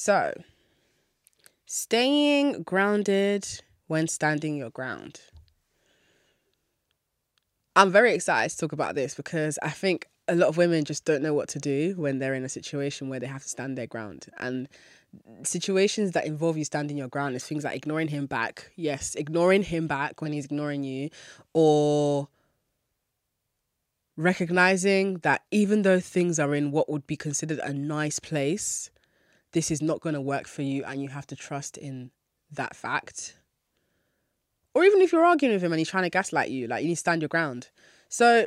So, staying grounded when standing your ground. I'm very excited to talk about this because I think a lot of women just don't know what to do when they're in a situation where they have to stand their ground. And situations that involve you standing your ground is things like ignoring him back. Yes, ignoring him back when he's ignoring you, or recognizing that even though things are in what would be considered a nice place, this is not going to work for you and you have to trust in that fact. Or even if you're arguing with him and he's trying to gaslight you, like you need to stand your ground. So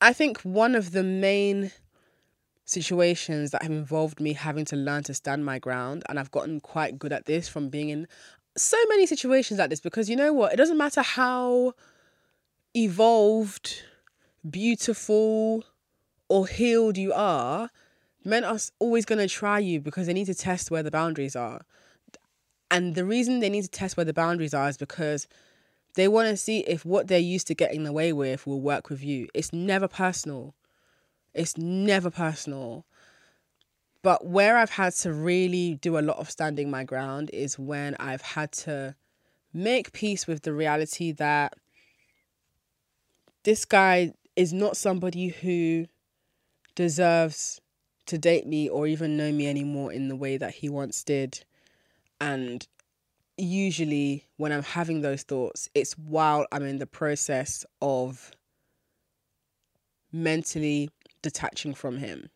I think one of the main situations that have involved me having to learn to stand my ground, and I've gotten quite good at this from being in so many situations like this because you know what? It doesn't matter how evolved, beautiful, or healed you are, men are always going to try you because they need to test where the boundaries are. And the reason they need to test where the boundaries are is because they want to see if what they're used to getting away with will work with you. It's never personal. It's never personal. But where I've had to really do a lot of standing my ground is when I've had to make peace with the reality that this guy is not somebody who deserves to date me or even know me anymore in the way that he once did. And usually, when I'm having those thoughts, it's while I'm in the process of mentally detaching from him.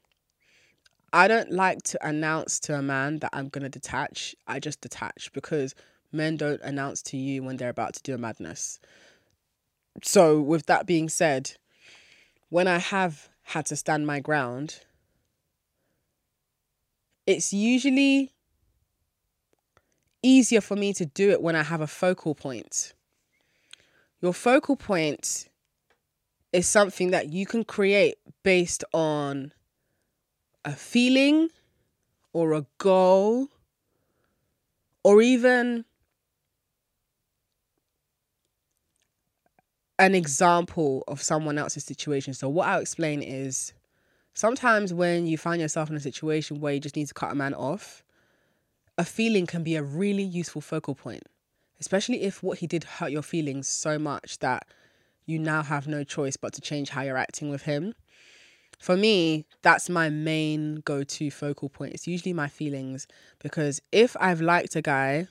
I don't like to announce to a man that I'm going to detach. I just detach because men don't announce to you when they're about to do a madness. So, with that being said, when I have had to stand my ground, it's usually easier for me to do it when I have a focal point. Your focal point is something that you can create based on a feeling or a goal or even an example of someone else's situation. So, what I'll explain is sometimes when you find yourself in a situation where you just need to cut a man off, a feeling can be a really useful focal point, especially if what he did hurt your feelings so much that you now have no choice but to change how you're acting with him. For me, that's my main go to focal point. It's usually my feelings because if I've liked a guy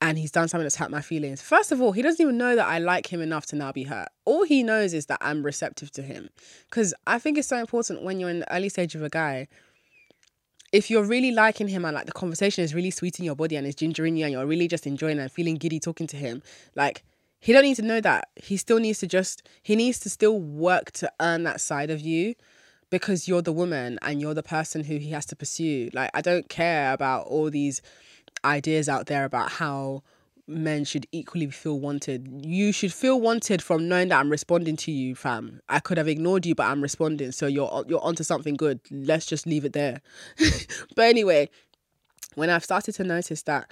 and he's done something that's hurt my feelings, first of all, he doesn't even know that I like him enough to now be hurt. All he knows is that I'm receptive to him. Because I think it's so important when you're in the early stage of a guy if you're really liking him and like the conversation is really sweet in your body and it's gingering you and you're really just enjoying and feeling giddy talking to him, like he don't need to know that. He still needs to just he needs to still work to earn that side of you because you're the woman and you're the person who he has to pursue. Like I don't care about all these ideas out there about how men should equally feel wanted. You should feel wanted from knowing that I'm responding to you, fam. I could have ignored you, but I'm responding. So you're you're onto something good. Let's just leave it there. but anyway, when I've started to notice that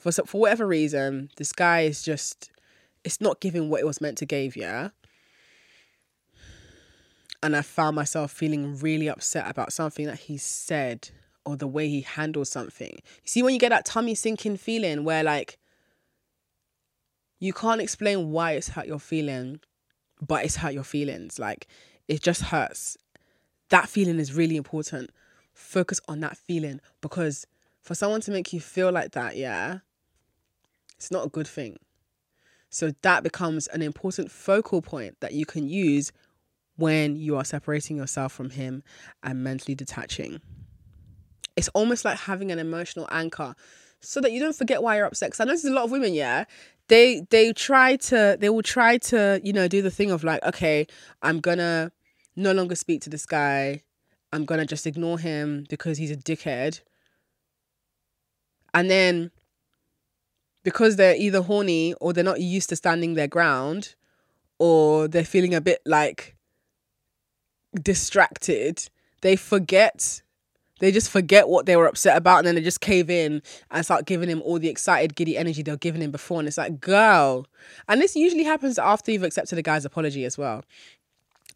for for whatever reason, this guy is just it's not giving what it was meant to give, yeah. And I found myself feeling really upset about something that he said or the way he handles something. You see, when you get that tummy sinking feeling where like you can't explain why it's hurt your feeling, but it's hurt your feelings. Like it just hurts. That feeling is really important. Focus on that feeling because for someone to make you feel like that, yeah, it's not a good thing. So that becomes an important focal point that you can use when you are separating yourself from him and mentally detaching. It's almost like having an emotional anchor so that you don't forget why you're upset. Because I notice a lot of women, yeah, they they try to they will try to you know do the thing of like okay i'm gonna no longer speak to this guy. I'm gonna just ignore him because he's a dickhead. And then because they're either horny or they're not used to standing their ground or they're feeling a bit like distracted they forget they just forget what they were upset about and then they just cave in and start giving him all the excited, giddy energy they were giving him before. And it's like, girl. And this usually happens after you've accepted a guy's apology as well.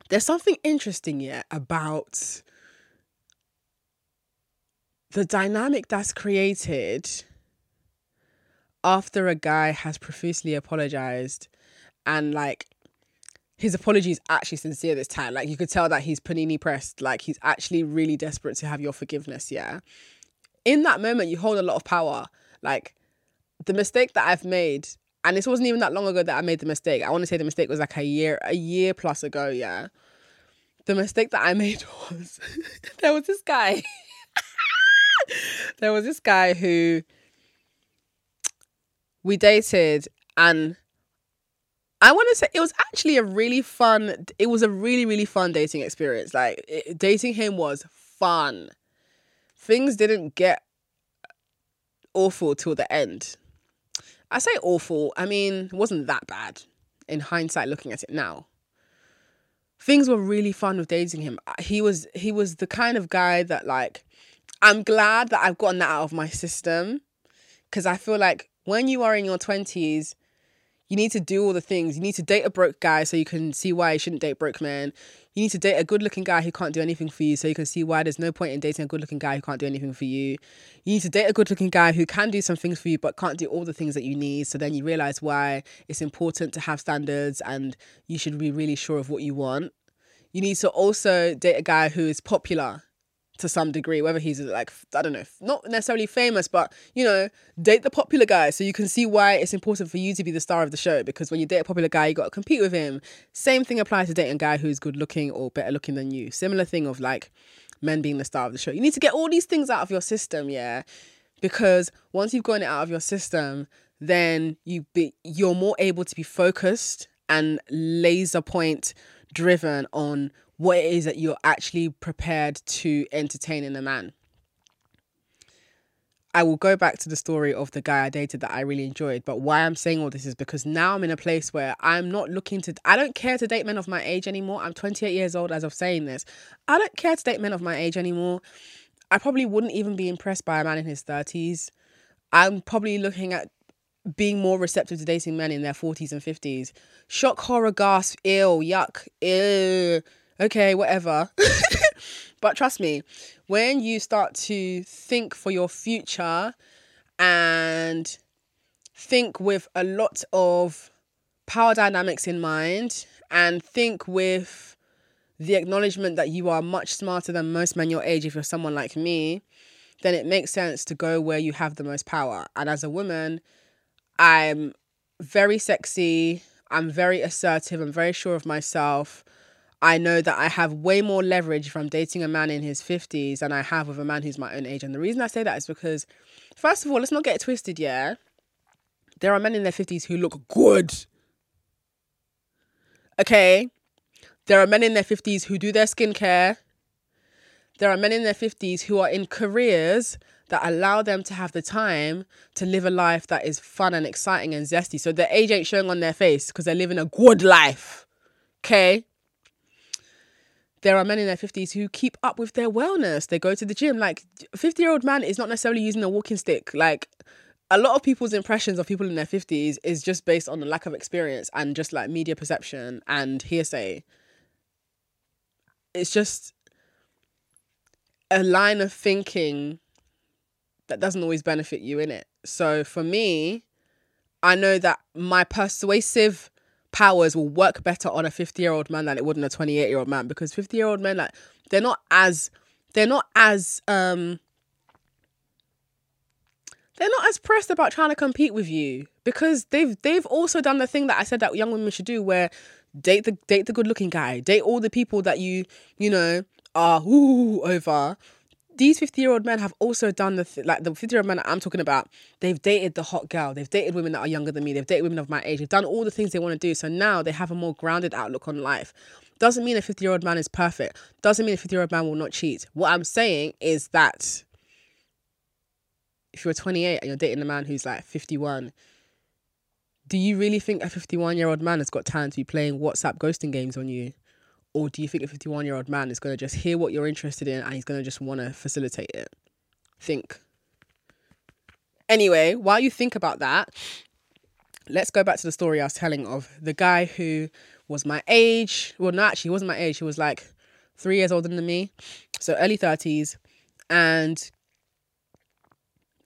There's something interesting, yeah, about the dynamic that's created after a guy has profusely apologized and like his apology is actually sincere this time. Like you could tell that he's panini pressed. Like he's actually really desperate to have your forgiveness. Yeah. In that moment, you hold a lot of power. Like the mistake that I've made, and this wasn't even that long ago that I made the mistake. I want to say the mistake was like a year, a year plus ago. Yeah. The mistake that I made was there was this guy. there was this guy who we dated and I want to say it was actually a really fun. It was a really really fun dating experience. Like it, dating him was fun. Things didn't get awful till the end. I say awful. I mean, it wasn't that bad in hindsight looking at it now. Things were really fun with dating him. He was he was the kind of guy that like I'm glad that I've gotten that out of my system cuz I feel like when you are in your 20s you need to do all the things. You need to date a broke guy so you can see why you shouldn't date broke men. You need to date a good looking guy who can't do anything for you so you can see why there's no point in dating a good looking guy who can't do anything for you. You need to date a good looking guy who can do some things for you but can't do all the things that you need. So then you realize why it's important to have standards and you should be really sure of what you want. You need to also date a guy who is popular to some degree, whether he's like, I don't know, not necessarily famous, but you know, date the popular guy so you can see why it's important for you to be the star of the show. Because when you date a popular guy, you got to compete with him. Same thing applies to dating a guy who's good looking or better looking than you. Similar thing of like men being the star of the show. You need to get all these things out of your system, yeah. Because once you've gotten it out of your system, then you be you're more able to be focused and laser point driven on what it is that you're actually prepared to entertain in a man. I will go back to the story of the guy I dated that I really enjoyed. But why I'm saying all this is because now I'm in a place where I'm not looking to, I don't care to date men of my age anymore. I'm 28 years old as of saying this. I don't care to date men of my age anymore. I probably wouldn't even be impressed by a man in his 30s. I'm probably looking at being more receptive to dating men in their 40s and 50s. Shock, horror, gasp, ill, yuck, ew okay, whatever. but trust me, when you start to think for your future and think with a lot of power dynamics in mind and think with the acknowledgement that you are much smarter than most men your age if you're someone like me, then it makes sense to go where you have the most power. And as a woman, I'm very sexy, I'm very assertive, I'm very sure of myself. I know that I have way more leverage I'm dating a man in his 50s than I have with a man who's my own age. And the reason I say that is because, first of all, let's not get twisted, yeah? There are men in their 50s who look good. Okay? There are men in their 50s who do their skincare. There are men in their 50s who are in careers that allow them to have the time to live a life that is fun and exciting and zesty. So their age ain't showing on their face because they're living a good life. Okay? there are men in their 50s who keep up with their wellness. They go to the gym. Like, a 50 year old man is not necessarily using a walking stick. Like, a lot of people's impressions of people in their 50s is just based on the lack of experience and just like media perception and hearsay. It's just a line of thinking that doesn't always benefit you in it. So for me, I know that my persuasive powers will work better on a 50 year old man than it would on a 28 year old man because 50 year old men like they're not as they're not as um they're not as pressed about trying to compete with you because they've they've also done the thing that I said that young women should do where date the date the good looking guy date all the people that you you know are ooh over these 50 year old men have also done the th- like the 50 year old men I'm talking about they've dated the hot girl they've dated women that are younger than me they've dated women of my age they've done all the things they want to do so now they have a more grounded outlook on life. Doesn't mean a 50 year old man is perfect. Doesn't mean a 50 year old man will not cheat. What I'm saying is that if you're 28 and you're dating a man who's like 51 do you really think a 51 year old man has got time to be playing WhatsApp ghosting games on you? Or do you think a 51 year old man is going to just hear what you're interested in and he's going to just want to facilitate it? Think. Anyway, while you think about that, let's go back to the story I was telling of the guy who was my age. Well, no, actually, he wasn't my age. He was like three years older than me. So early 30s. And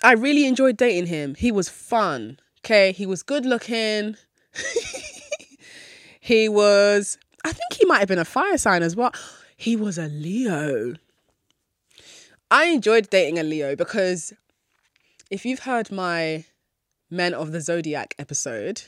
I really enjoyed dating him. He was fun. Okay, he was good looking. he was, I think he might have been a fire sign as well. He was a Leo. I enjoyed dating a Leo because if you've heard my Men of the Zodiac episode,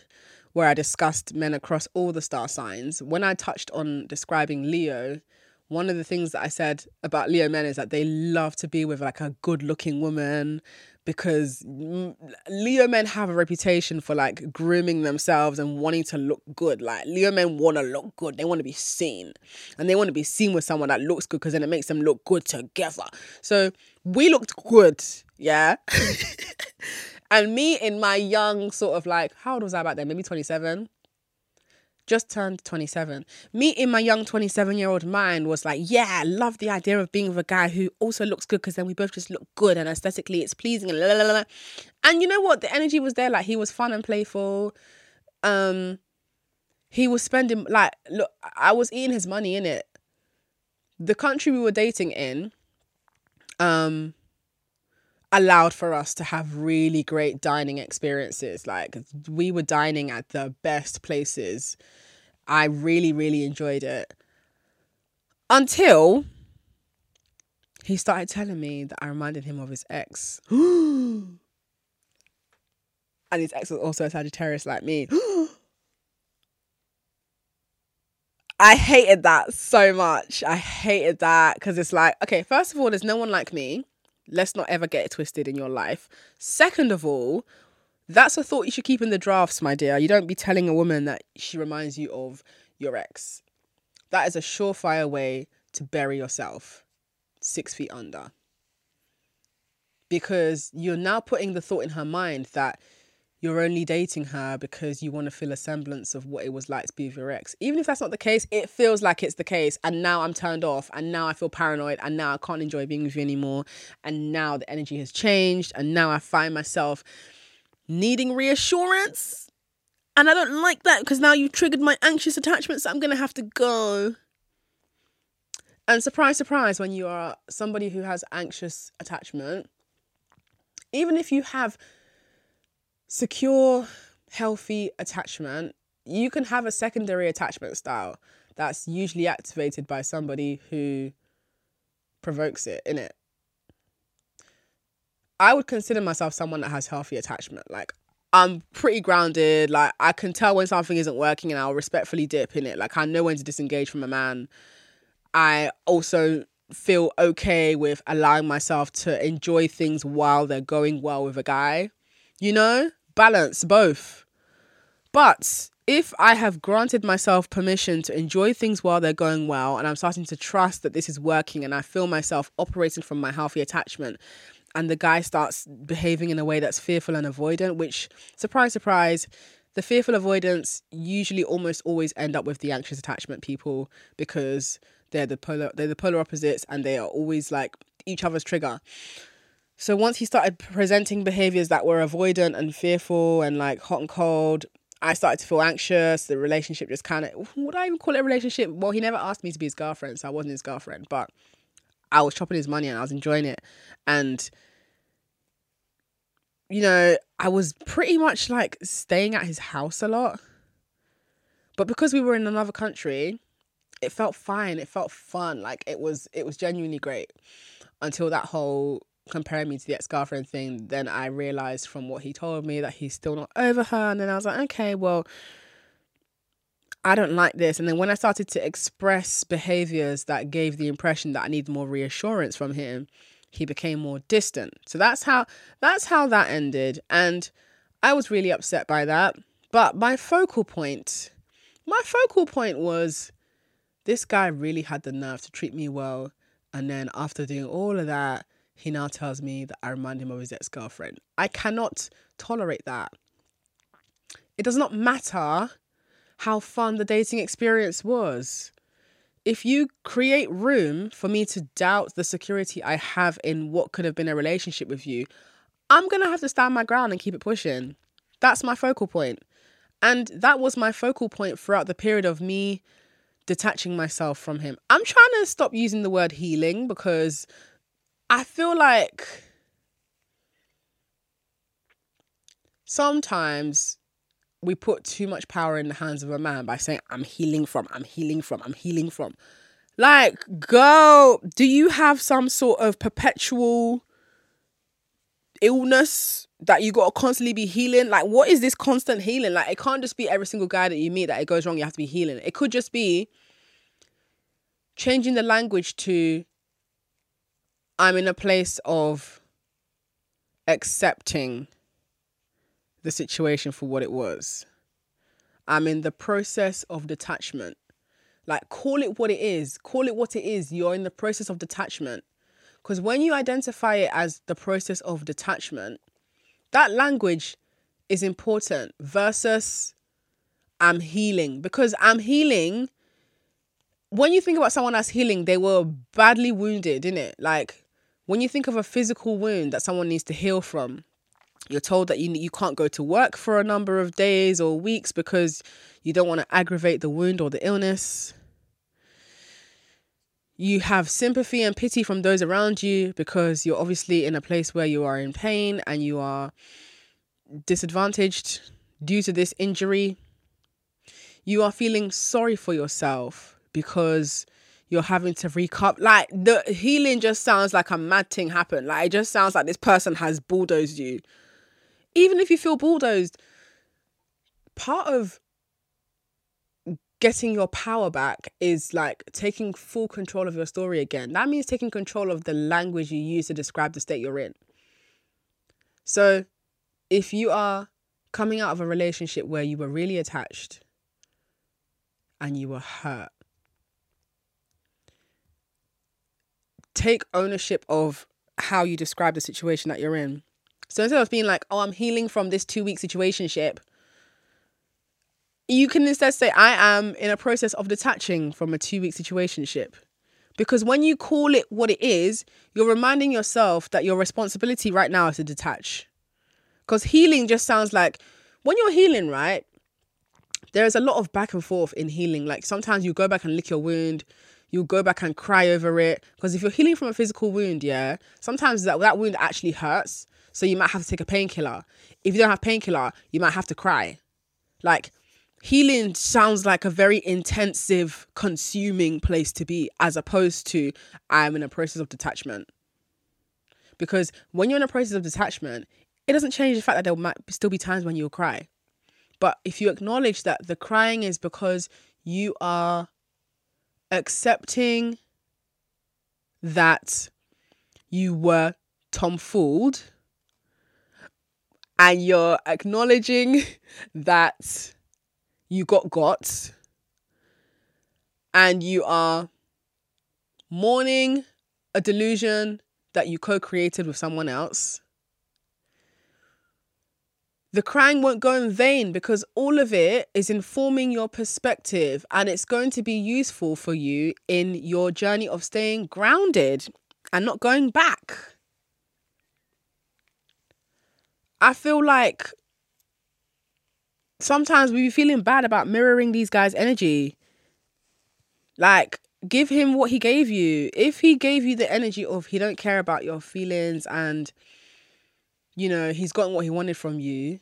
where I discussed men across all the star signs, when I touched on describing Leo, one of the things that I said about Leo men is that they love to be with like a good looking woman because Leo men have a reputation for like grooming themselves and wanting to look good. Like Leo men want to look good, they want to be seen, and they want to be seen with someone that looks good because then it makes them look good together. So we looked good, yeah. And me in my young sort of like, how old was I back then? Maybe 27? Just turned 27. Me in my young 27 year old mind was like, yeah, I love the idea of being with a guy who also looks good because then we both just look good and aesthetically it's pleasing and la la la. And you know what? The energy was there. Like he was fun and playful. Um, he was spending like look, I was eating his money in it. The country we were dating in, um, allowed for us to have really great dining experiences. Like we were dining at the best places. I really, really enjoyed it. Until he started telling me that I reminded him of his ex. and his ex was also a Sagittarius like me. I hated that so much. I hated that because it's like, okay, first of all, there's no one like me. Let's not ever get it twisted in your life. Second of all, that's a thought you should keep in the drafts, my dear. You don't be telling a woman that she reminds you of your ex. That is a surefire way to bury yourself six feet under. Because you're now putting the thought in her mind that you're only dating her because you want to feel a semblance of what it was like to be with your ex. Even if that's not the case, it feels like it's the case. And now I'm turned off and now I feel paranoid and now I can't enjoy being with you anymore. And now the energy has changed and now I find myself needing reassurance. And I don't like that because now you've triggered my anxious attachment, so I'm going to have to go. And surprise, surprise, when you are somebody who has anxious attachment, even if you have secure, healthy attachment, you can have a secondary attachment style that's usually activated by somebody who provokes it in it. I would consider myself someone that has healthy attachment. Like I'm pretty grounded. Like I can tell when something isn't working and I'll respectfully dip in it. Like I know when to disengage from a man. I also feel okay with allowing myself to enjoy things while they're going well with a guy. You know? Balance both. But if I have granted myself permission to enjoy things while they're going well, and I'm starting to trust that this is working, and I feel myself operating from my healthy attachment, and the guy starts behaving in a way that's fearful and avoidant, which, surprise, surprise, the fearful avoidance usually almost always end up with the anxious attachment people because they're the polar they're the polar opposites and they are always like each other's trigger. So once he started presenting behaviors that were avoidant and fearful and like hot and cold, I started to feel anxious. The relationship just kind of, would I even call it a relationship? Well, he never asked me to be his girlfriend, so I wasn't his girlfriend, but I was chopping his money and I was enjoying it. And, you know, I was pretty much like staying at his house a lot. But because we were in another country, it felt fine. It felt fun. Like it was, it was genuinely great until that whole comparing me to the ex girlfriend thing, then I realized from what he told me that he's still not over her. And then I was like, okay, well, I don't like this. And then when I started to express behaviors that gave the impression that I need more reassurance from him, he became more distant. So that's how that's how that ended. And I was really upset by that. But my focal point, my focal point was this guy really had the nerve to treat me well. And then after doing all of that, he now tells me that I remind him of his ex girlfriend. I cannot tolerate that. It does not matter how fun the dating experience was. If you create room for me to doubt the security I have in what could have been a relationship with you, I'm going to have to stand my ground and keep it pushing. That's my focal point. And that was my focal point throughout the period of me detaching myself from him. I'm trying to stop using the word healing because I feel like sometimes we put too much power in the hands of a man by saying, I'm healing from, I'm healing from, I'm healing from. Like, girl, Do you have some sort of perpetual illness that you got to constantly be healing? Like, what is this constant healing? Like, it can't just be every single guy that you meet that it goes wrong, you have to be healing. It could just be changing the language to, I'm in a place of accepting the situation for what it was. I'm in the process of detachment. Like, call it what it is. Call it what it is. You're in the process of detachment. Because when you identify it as the process of detachment, that language is important versus I'm healing. Because I'm healing, when you think about someone that's healing, they were badly wounded, it? Like, when you think of a physical wound that someone needs to heal from, you're told that you you can't go to work for a number of days or weeks because you don't want to aggravate the wound or the illness. You have sympathy and pity from those around you because you're obviously in a place where you are in pain and you are disadvantaged due to this injury. You are feeling sorry for yourself because you're having to recap. Like the healing just sounds like a mad thing happened. Like it just sounds like this person has bulldozed you even if you feel bulldozed, part of getting your power back is like taking full control of your story again. That means taking control of the language you use to describe the state you're in. So, if you are coming out of a relationship where you were really attached and you were hurt, take ownership of how you describe the situation that you're in so instead of being like, oh, I'm healing from this two week situation ship, you can instead say, I am in a process of detaching from a two week situation ship. Because when you call it what it is, you're reminding yourself that your responsibility right now is to detach. Because healing just sounds like when you're healing, right? There's a lot of back and forth in healing. Like sometimes you go back and lick your wound, you go back and cry over it. Because if you're healing from a physical wound, yeah, sometimes that, that wound actually hurts. So you might have to take a painkiller. If you don't have painkiller, you might have to cry. Like healing sounds like a very intensive, consuming place to be, as opposed to I'm in a process of detachment. Because when you're in a process of detachment, it doesn't change the fact that there might still be times when you'll cry. But if you acknowledge that the crying is because you are accepting that you were tomfooled and you're acknowledging that you got got and you are mourning a delusion that you co created with someone else, the crying won't go in vain because all of it is informing your perspective and it's going to be useful for you in your journey of staying grounded and not going back. I feel like sometimes we be feeling bad about mirroring these guys' energy. Like, give him what he gave you. If he gave you the energy of he don't care about your feelings and you know, he's gotten what he wanted from you,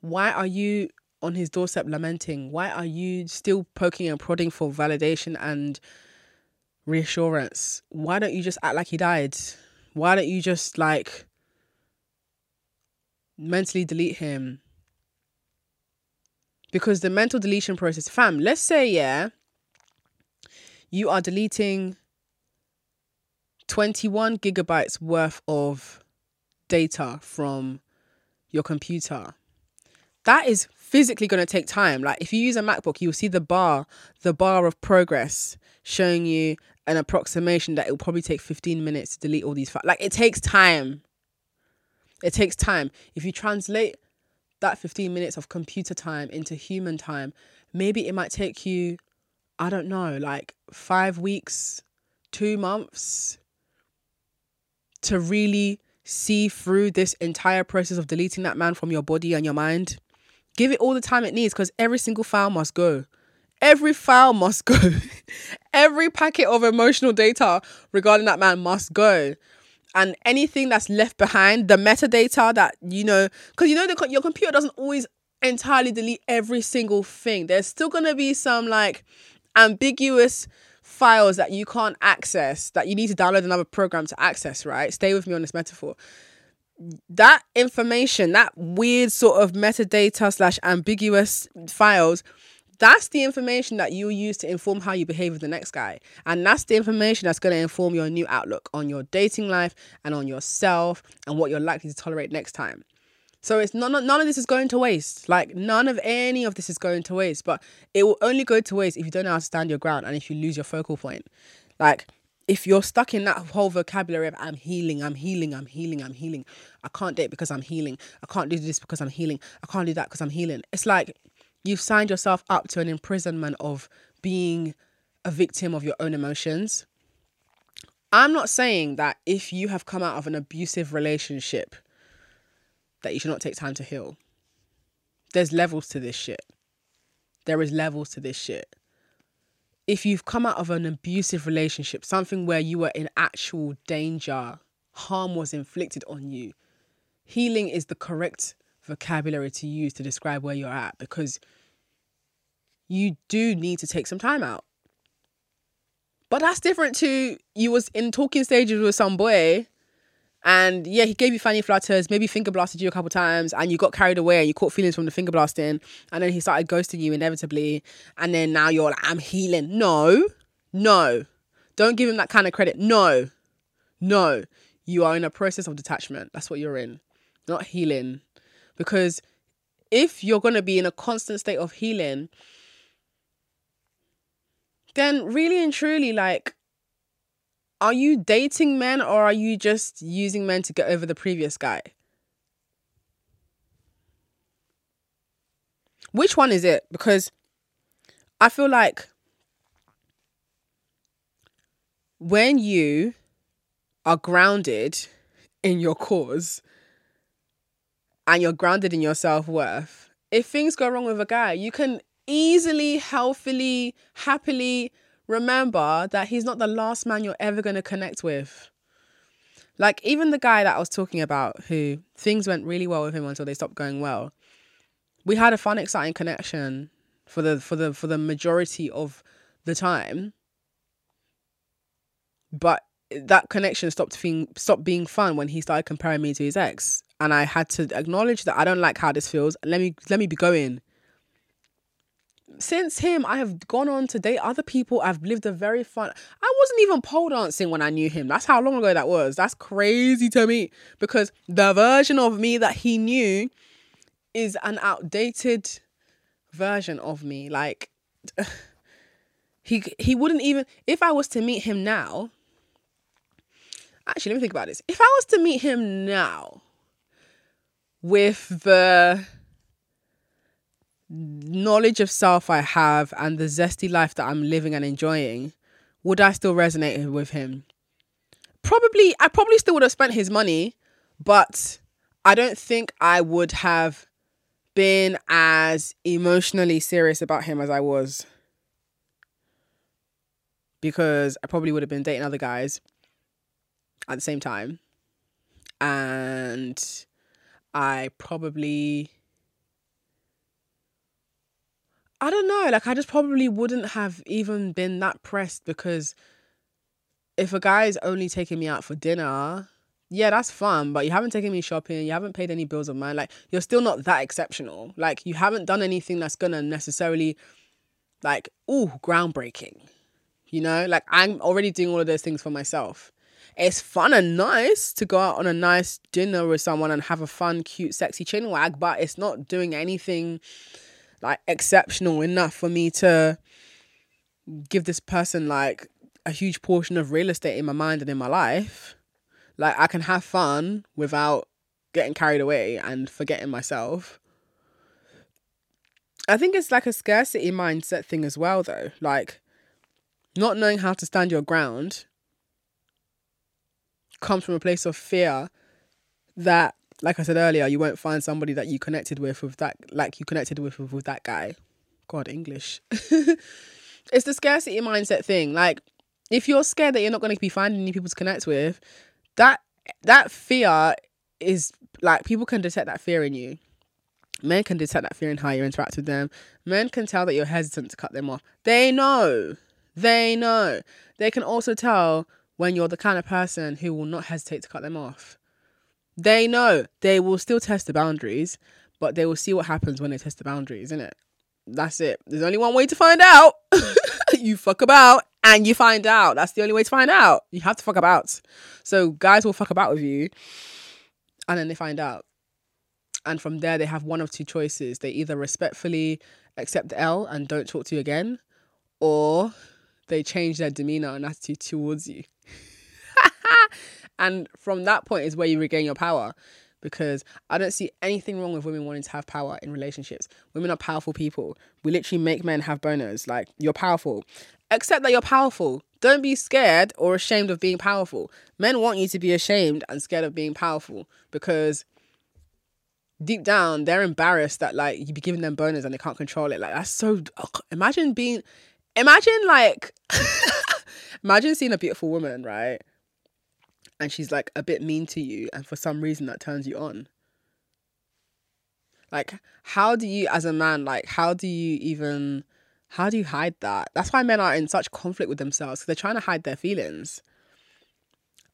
why are you on his doorstep lamenting? Why are you still poking and prodding for validation and reassurance? Why don't you just act like he died? Why don't you just like mentally delete him because the mental deletion process fam let's say yeah you are deleting 21 gigabytes worth of data from your computer that is physically going to take time like if you use a macbook you'll see the bar the bar of progress showing you an approximation that it will probably take 15 minutes to delete all these files like it takes time it takes time. If you translate that 15 minutes of computer time into human time, maybe it might take you, I don't know, like five weeks, two months to really see through this entire process of deleting that man from your body and your mind. Give it all the time it needs because every single file must go. Every file must go. every packet of emotional data regarding that man must go. and anything that's left behind, the metadata that you know, because you know the, your computer doesn't always entirely delete every single thing. There's still gonna be some like ambiguous files that you can't access that you need to download another program to access. Right? Stay with me on this metaphor. That information, that weird sort of metadata slash ambiguous files that's the information that you use to inform how you behave with the next guy. And that's the information that's going to inform your new outlook on your dating life and on yourself and what you're likely to tolerate next time. So it's none, none of this is going to waste. Like none of any of this is going to waste. But it will only go to waste if you don't know how to stand your ground and if you lose your focal point. Like if you're stuck in that whole vocabulary of I'm healing, I'm healing, I'm healing, I'm healing. I can't date because I'm healing. I can't do this because I'm healing. I can't do that because I'm healing. It's like you've signed yourself up to an imprisonment of being a victim of your own emotions. I'm not saying that if you have come out of an abusive relationship that you should not take time to heal. There's levels to this shit. There is levels to this shit. If you've come out of an abusive relationship, something where you were in actual danger, harm was inflicted on you, healing is the correct vocabulary to use to describe where you're at because you do need to take some time out. But that's different to you was in talking stages with some boy and yeah, he gave you fanny flutters, maybe finger blasted you a couple times, and you got carried away and you caught feelings from the finger blasting, and then he started ghosting you inevitably, and then now you're like, I'm healing. No, no, don't give him that kind of credit. No, no, you are in a process of detachment. That's what you're in, not healing. Because if you're going to be in a constant state of healing, then really and truly, like, are you dating men or are you just using men to get over the previous guy? Which one is it? Because I feel like when you are grounded in your cause, and you're grounded in your self worth, if things go wrong with a guy, you can easily, healthily, happily remember that he's not the last man you're ever going to connect with. Like, even the guy that I was talking about, who things went really well with him until they stopped going well, we had a fun, exciting connection for the for the for the majority of the time. But that connection stopped being stopped being fun when he started comparing me to his ex and I had to acknowledge that I don't like how this feels. Let me let me be going. Since him, I have gone on to date other people. I've lived a very fun. I wasn't even pole dancing when I knew him. That's how long ago that was. That's crazy to me because the version of me that he knew is an outdated version of me. Like he he wouldn't even if I was to meet him now. Actually, let me think about this. If I was to meet him now, with the knowledge of self I have and the zesty life that I'm living and enjoying, would I still resonate with him? Probably, I probably still would have spent his money, but I don't think I would have been as emotionally serious about him as I was. Because I probably would have been dating other guys at the same time. And I probably I don't know, like I just probably wouldn't have even been that pressed because if a guy is only taking me out for dinner, yeah, that's fun, but you haven't taken me shopping, you haven't paid any bills of mine, like you're still not that exceptional. Like you haven't done anything that's gonna necessarily like, ooh, groundbreaking. You know, like I'm already doing all of those things for myself it's fun and nice to go out on a nice dinner with someone and have a fun, cute, sexy chin wag, but it's not doing anything like exceptional enough for me to give this person like a huge portion of real estate in my mind and in my life. Like I can have fun without getting carried away and forgetting myself. I think it's like a scarcity mindset thing as well though. Like not knowing how to stand your ground comes from a place of fear that like I said earlier, you won't find somebody that you connected with with that like you connected with with, with that guy. God, English. it's the scarcity mindset thing. Like if you're scared that you're not going to be finding any people to connect with, that that fear is like people can detect that fear in you. Men can detect that fear in how you interact with them. Men can tell that you're hesitant to cut them off. They know. They know. They can also tell when you're the kind of person who will not hesitate to cut them off. They know. They will still test the boundaries, but they will see what happens when they test the boundaries, isn't it? That's it. There's only one way to find out. you fuck about and you find out. That's the only way to find out. You have to fuck about. So guys will fuck about with you and then they find out. And from there, they have one of two choices. They either respectfully accept the L and don't talk to you again, or they change their demeanor and attitude towards you. and from that point is where you regain your power because I don't see anything wrong with women wanting to have power in relationships. Women are powerful people. We literally make men have boners. Like, you're powerful. Accept that you're powerful. Don't be scared or ashamed of being powerful. Men want you to be ashamed and scared of being powerful because deep down they're embarrassed that like you be giving them boners and they can't control it. Like that's so. Ugh. Imagine being, imagine like, imagine seeing a beautiful woman, right? And she's like a bit mean to you, and for some reason that turns you on. Like, how do you, as a man, like, how do you even, how do you hide that? That's why men are in such conflict with themselves they're trying to hide their feelings.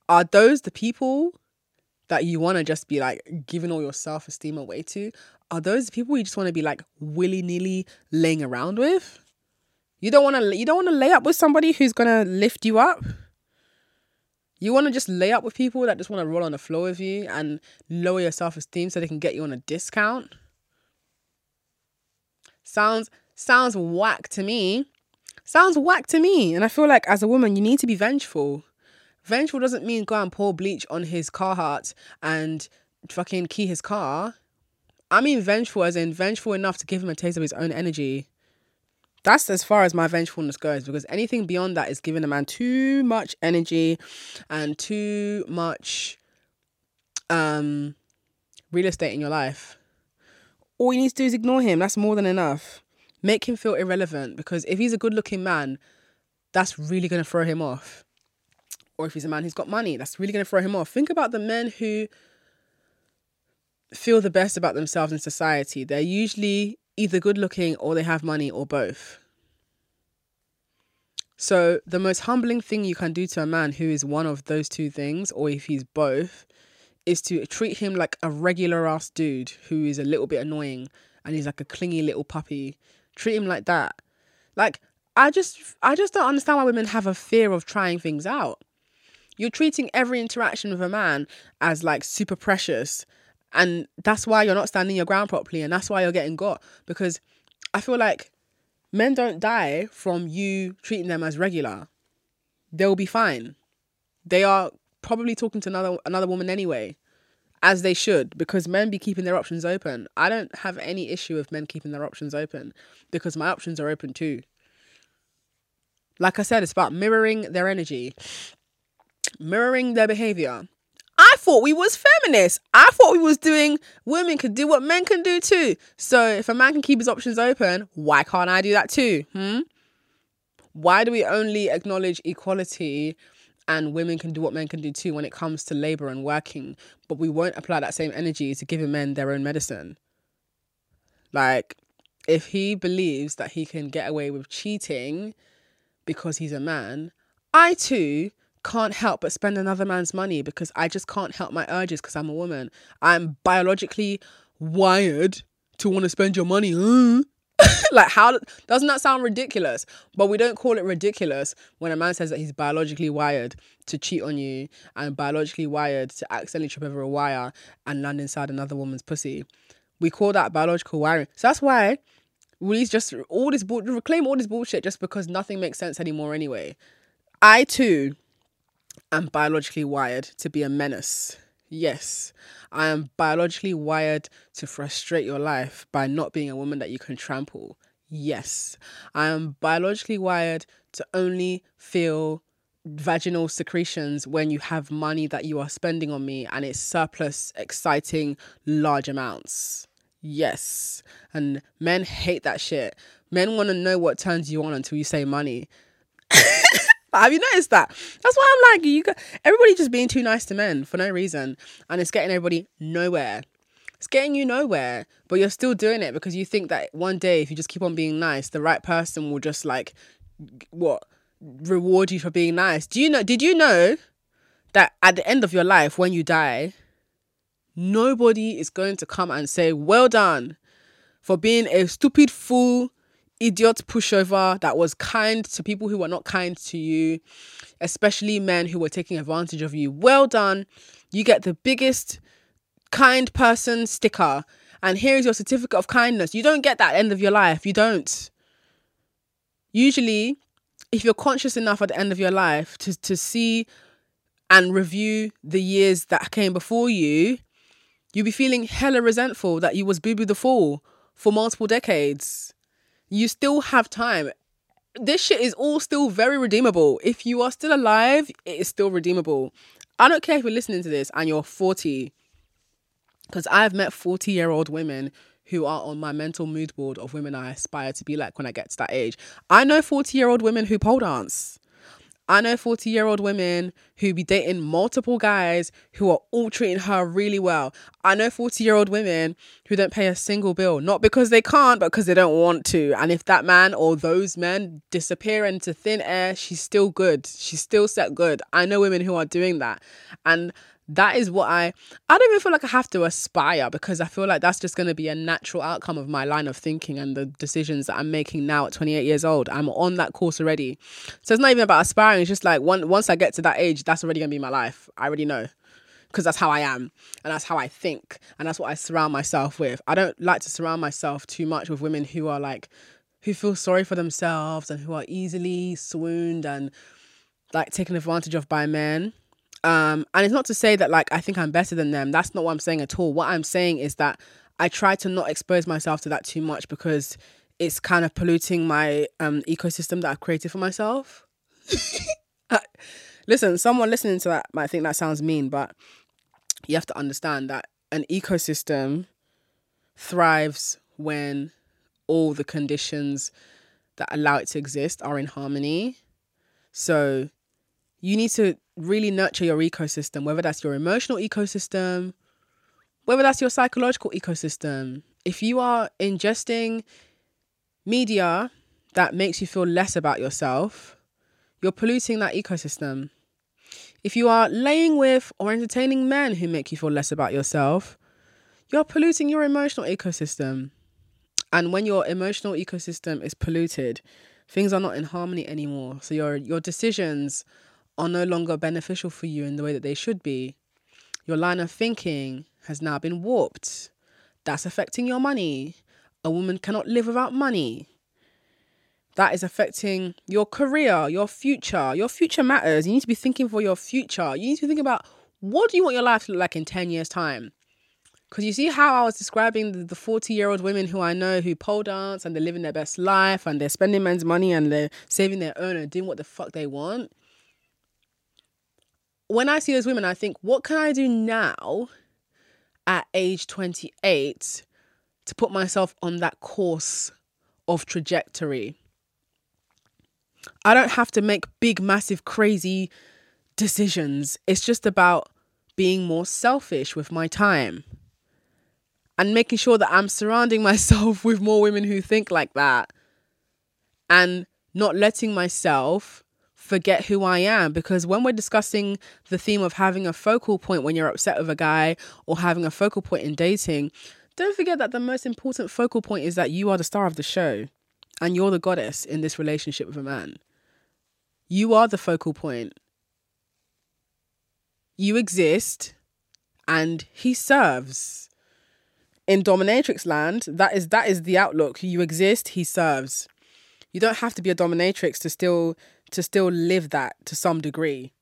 Are those the people that you want to just be like giving all your self esteem away to? Are those people you just want to be like willy nilly laying around with? You don't want to. You don't want to lay up with somebody who's gonna lift you up. You want to just lay up with people that just want to roll on the floor with you and lower your self esteem so they can get you on a discount. Sounds sounds whack to me. Sounds whack to me. And I feel like as a woman, you need to be vengeful. Vengeful doesn't mean go and pour bleach on his Carhartt and fucking key his car. I mean vengeful as in vengeful enough to give him a taste of his own energy. That's as far as my vengefulness goes because anything beyond that is giving a man too much energy and too much um real estate in your life. All you need to do is ignore him. That's more than enough. Make him feel irrelevant because if he's a good looking man, that's really going to throw him off or if he's a man who's got money, that's really going to throw him off. Think about the men who feel the best about themselves in society. They're usually either good looking or they have money or both. So, the most humbling thing you can do to a man who is one of those two things, or if he's both, is to treat him like a regular ass dude who is a little bit annoying and he's like a clingy little puppy. Treat him like that. Like, I just I just don't understand why women have a fear of trying things out. You're treating every interaction with a man as like super precious. And that's why you're not standing your ground properly. And that's why you're getting got. Because I feel like men don't die from you treating them as regular. They'll be fine. They are probably talking to another another woman anyway. As they should, because men be keeping their options open. I don't have any issue with men keeping their options open because my options are open too. Like I said, it's about mirroring their energy mirroring their behavior. I thought we was feminists. I thought we was doing women could do what men can do too. So if a man can keep his options open, why can't I do that too? Hmm? Why do we only acknowledge equality and women can do what men can do too when it comes to labor and working, but we won't apply that same energy to giving men their own medicine? Like, if he believes that he can get away with cheating because he's a man, I too can't help but spend another man's money because I just can't help my urges because I'm a woman. I'm biologically wired to want to spend your money. like how doesn't that sound ridiculous? But we don't call it ridiculous when a man says that he's biologically wired to cheat on you and biologically wired to accidentally trip over a wire and land inside another woman's pussy. We call that biological wiring. So that's why we just all this reclaim all this bullshit just because nothing makes sense anymore anyway. I too am biologically wired to be a menace. Yes, I am biologically wired to frustrate your life by not being a woman that you can trample. Yes, I am biologically wired to only feel vaginal secretions when you have money that you are spending on me and it's surplus, exciting, large amounts. Yes, and men hate that shit. Men want to know what turns you on until you say money. Have you noticed that? That's why I'm like, you got everybody just being too nice to men for no reason, and it's getting everybody nowhere. It's getting you nowhere, but you're still doing it because you think that one day, if you just keep on being nice, the right person will just like what reward you for being nice. Do you know? Did you know that at the end of your life, when you die, nobody is going to come and say, "Well done." For being a stupid fool idiot pushover that was kind to people who were not kind to you, especially men who were taking advantage of you. Well done. You get the biggest kind person sticker. And here's your certificate of kindness. You don't get that end of your life. You don't. Usually, if you're conscious enough at the end of your life to, to see and review the years that came before you, you'll be feeling hella resentful that you was Boo Boo the Fool for multiple decades you still have time. This shit is all still very redeemable. If you are still alive, it is still redeemable. I don't care if you're listening to this and you're 40, because I've met 40 year old women who are on my mental mood board of women I aspire to be like when I get to that age. I know 40 year old women who pole dance. I know 40 year old women who be dating multiple guys who are all treating her really well. I know 40 year old women who don't pay a single bill, not because they can't, but because they don't want to. And if that man or those men disappear into thin air, she's still good. She's still set good. I know women who are doing that. And that is what I I don't even feel like I have to aspire because I feel like that's just going to be a natural outcome of my line of thinking and the decisions that I'm making now at 28 years old. I'm on that course already. So it's not even about aspiring, it's just like one, once I get to that age, that's already going to be my life. I already know. Because that's how I am and that's how I think and that's what I surround myself with. I don't like to surround myself too much with women who are like who feel sorry for themselves and who are easily swooned and like taken advantage of by men um, and it's not to say that like I think I'm better than them. That's not what I'm saying at all. What I'm saying is that I try to not expose myself to that too much because it's kind of polluting my um, ecosystem that I've created for myself. Listen, someone listening to that might think that sounds mean, but you have to understand that an ecosystem thrives when all the conditions that allow it to exist are in harmony. So you need to really nurture your ecosystem, whether that's your emotional ecosystem, whether that's your psychological ecosystem. If you are ingesting media that makes you feel less about yourself, you're polluting that ecosystem. If you are laying with or entertaining men who make you feel less about yourself, you're polluting your emotional ecosystem. And when your emotional ecosystem is polluted, things are not in harmony anymore. So your your decisions are no longer beneficial for you in the way that they should be. Your line of thinking has now been warped. That's affecting your money. A woman cannot live without money. That is affecting your career, your future. Your future matters. You need to be thinking for your future. You need to think about what do you want your life to look like in 10 years' time? Because you see how I was describing the 40 year old women who I know who pole dance and they're living their best life and they're spending men's money and they're saving their own and doing what the fuck they want when I see those women, I think, what can I do now at age 28 to put myself on that course of trajectory? I don't have to make big, massive, crazy decisions. It's just about being more selfish with my time and making sure that I'm surrounding myself with more women who think like that and not letting myself forget who I am because when we're discussing the theme of having a focal point when you're upset with a guy or having a focal point in dating, don't forget that the most important focal point is that you are the star of the show and you're the goddess in this relationship with a man. You are the focal point. You exist and he serves. In dominatrix land, that is that is the outlook. You exist, he serves. You don't have to be a dominatrix to still to still live that to some degree.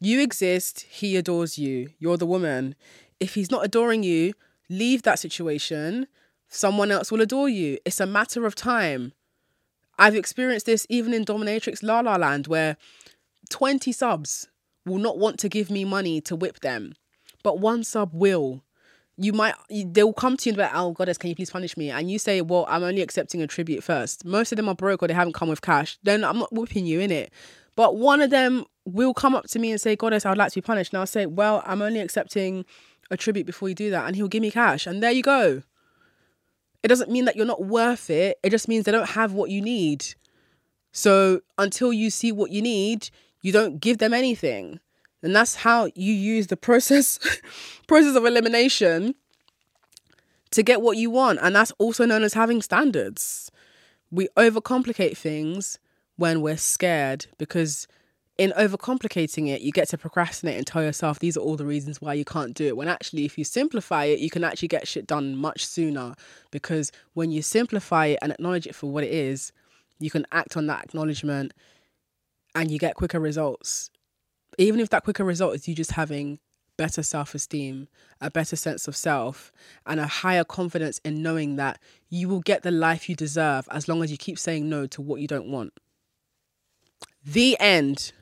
You exist, he adores you. You're the woman. If he's not adoring you, leave that situation. Someone else will adore you. It's a matter of time. I've experienced this even in Dominatrix La La Land, where 20 subs will not want to give me money to whip them, but one sub will you might they will come to you and be like, "Oh goddess, can you please punish me?" And you say, "Well, I'm only accepting a tribute first. Most of them are broke or they haven't come with cash. Then I'm not whipping you in it. But one of them will come up to me and say, Goddess, I would like to be punished. And I'll say, Well, I'm only accepting a tribute before you do that. And he'll give me cash. And there you go. It doesn't mean that you're not worth it. It just means they don't have what you need. So until you see what you need, you don't give them anything. And that's how you use the process process of elimination to get what you want. And that's also known as having standards. We overcomplicate things when we're scared because in overcomplicating it, you get to procrastinate and tell yourself these are all the reasons why you can't do it. When actually, if you simplify it, you can actually get shit done much sooner because when you simplify it and acknowledge it for what it is, you can act on that acknowledgement and you get quicker results. Even if that quicker result is you just having better self esteem, a better sense of self, and a higher confidence in knowing that you will get the life you deserve as long as you keep saying no to what you don't want. The end.